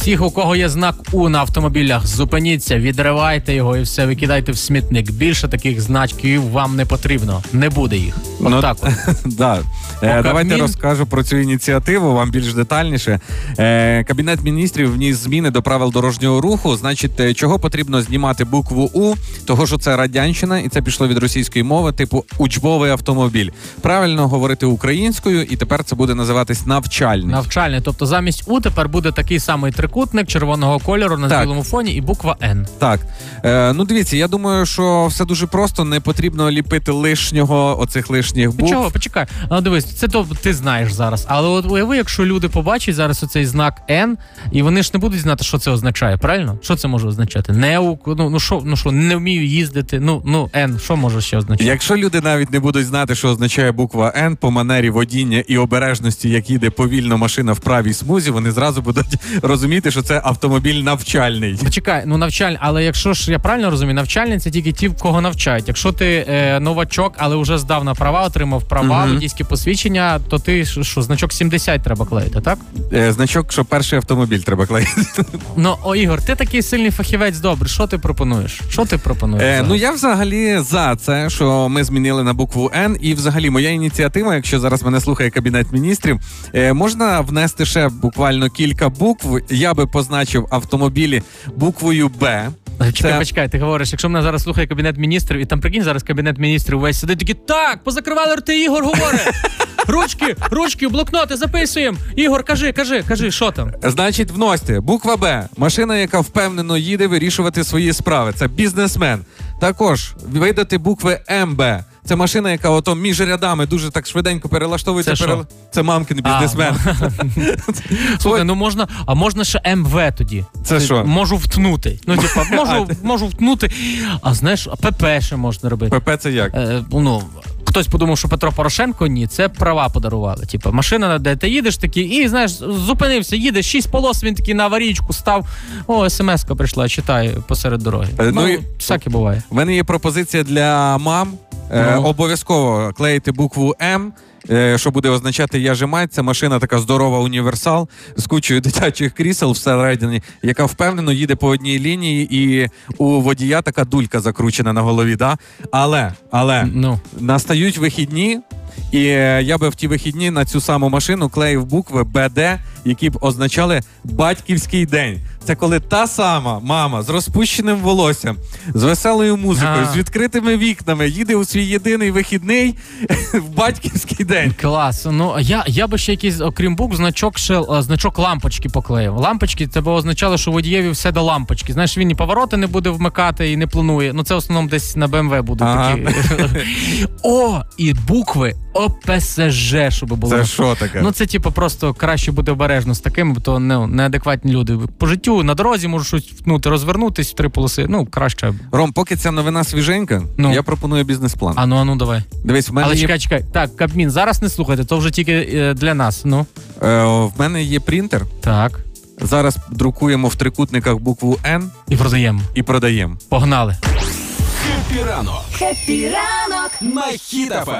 всіх, у кого є знак У на автомобілях, зупиніться, відривайте його і все викидайте в смітник. Більше таких значків вам не потрібно. Не буде їх. От Ну, так. от. Да. Е, Кабмін- давайте розкажу про цю ініціативу вам більш детальніше. Е, Кабінет міністрів вніс зміни до правил дорожнього руху. Значить, е, чого потрібно знімати букву У, того що це радянщина, і це пішло від російської мови, типу учбовий автомобіль. Правильно говорити українською, і тепер це буде називатись навчальний. Навчальний. Тобто замість У тепер буде такий самий трикутник червоного кольору на Так. білому фоні і буква Н. Так, е, ну дивіться, я думаю, що все дуже просто. Не потрібно ліпити лишнього оцих лишніх букв. Чого, почекай. Ну дивись, це то ти знаєш зараз. Але от уяви, якщо люди побачать зараз оцей знак N, і вони ж не будуть знати, що це означає, правильно? Що це може означати? Не ну, ну що, ну що, не вмію їздити. Ну ну N, що може ще означати? Якщо люди навіть не будуть знати, що означає буква Н по манері водіння і обережності, як їде повільно машина в правій смузі, вони зразу будуть розуміти, що це автомобіль навчальний. Почекай, ну навчальний, але якщо ж я правильно розумію, навчальний це тільки ті, кого навчають. Якщо ти е, новачок, але вже здав на права, отримав права, Мгм. водійське посвідчення, то ти що, що, значок 70 треба клеїти, так? Е, значок, що перший автомобіль треба клеїти. Ну, о, Ігор, ти такий сильний фахівець, добре. Що ти пропонуєш? Що ти пропонуєш? Е, зараз? ну я взагалі за це, що ми змінили на букву Н. І взагалі моя ініціатива, якщо зараз мене слухає кабінет міністрів, е, можна внести ще буквально кілька букв. Я би позначив автомобілі буквою Б. Чекай, Це- почекай, ти говориш, якщо мене зараз слухає кабінет міністрів, і там прикинь, зараз кабінет міністрів весь сидить такі, так, позакривали рти, Ігор говорить. Ручки, ручки, блокноти, записуємо. Ігор, кажи, кажи, кажи, що там? Значить, вносьте буква Б. Машина, яка впевнено їде вирішувати свої справи. Це бізнесмен. Також видати букви МБ. Це машина, яка ото між рядами дуже так швиденько перелаштовується. Це що? Це мамкин бізнесмен. Слухай, ну можна, а можна ще МВ тоді. Це що? Можу втнути. Ну, типа, можу, можу втнути. А знаєш, ПП ще можна робити. ПП це як? Е, ну, хтось подумав, що Петро Порошенко ні, це права подарували. Типу, машина, де ти їдеш такий, і знаєш, зупинився, їде, шість полос, він такий на аварійку став. О, смс-ка прийшла, читаю посеред дороги. Е, ну ну, і- всяке буває. У мене є пропозиція для мам. Е, Ну. Обов'язково клеїти букву М. е, Що буде означати я же мать, це машина така здорова універсал з кучою дитячих крісел всередині, яка впевнено їде по одній лінії, і у водія така дулька закручена на голові. Да? Але, але Ну, настають вихідні, і е, я би в ті вихідні на цю саму машину клеїв букви БД, які б означали батьківський день. Це коли та сама мама з розпущеним волоссям, з веселою музикою, А. з відкритими вікнами їде у свій єдиний вихідний в батьківський день. клас. Ну, я, я би ще якийсь, окрім букв, значок ще е, значок лампочки поклеїв. Лампочки це б означало, що водієві все до лампочки. Знаєш, він і повороти не буде вмикати і не планує. Ну, це в основному десь на БМВ будуть Ага. такі. О, і букви ОПСЖ, щоб було. Це що таке? Ну, це типу просто краще бути обережно з таким, бо то не, неадекватні люди. По життю на дорозі можуть щось втнути, розвернутись в три полоси. Ну, краще. Ром, поки ця новина свіженька, Ну. я пропоную бізнес-план. Ану, ану, давай. Дивись, в мене, Але є, чекай, чекай. Так, Кабмін, зараз не слухайте, то вже тільки е, для нас. Ну, е, в мене є принтер. так. Зараз друкуємо в трикутниках букву Н І продаємо. і продаємо. Погнали. Хеппі ранок Епіранок. на Хіт-ФМ.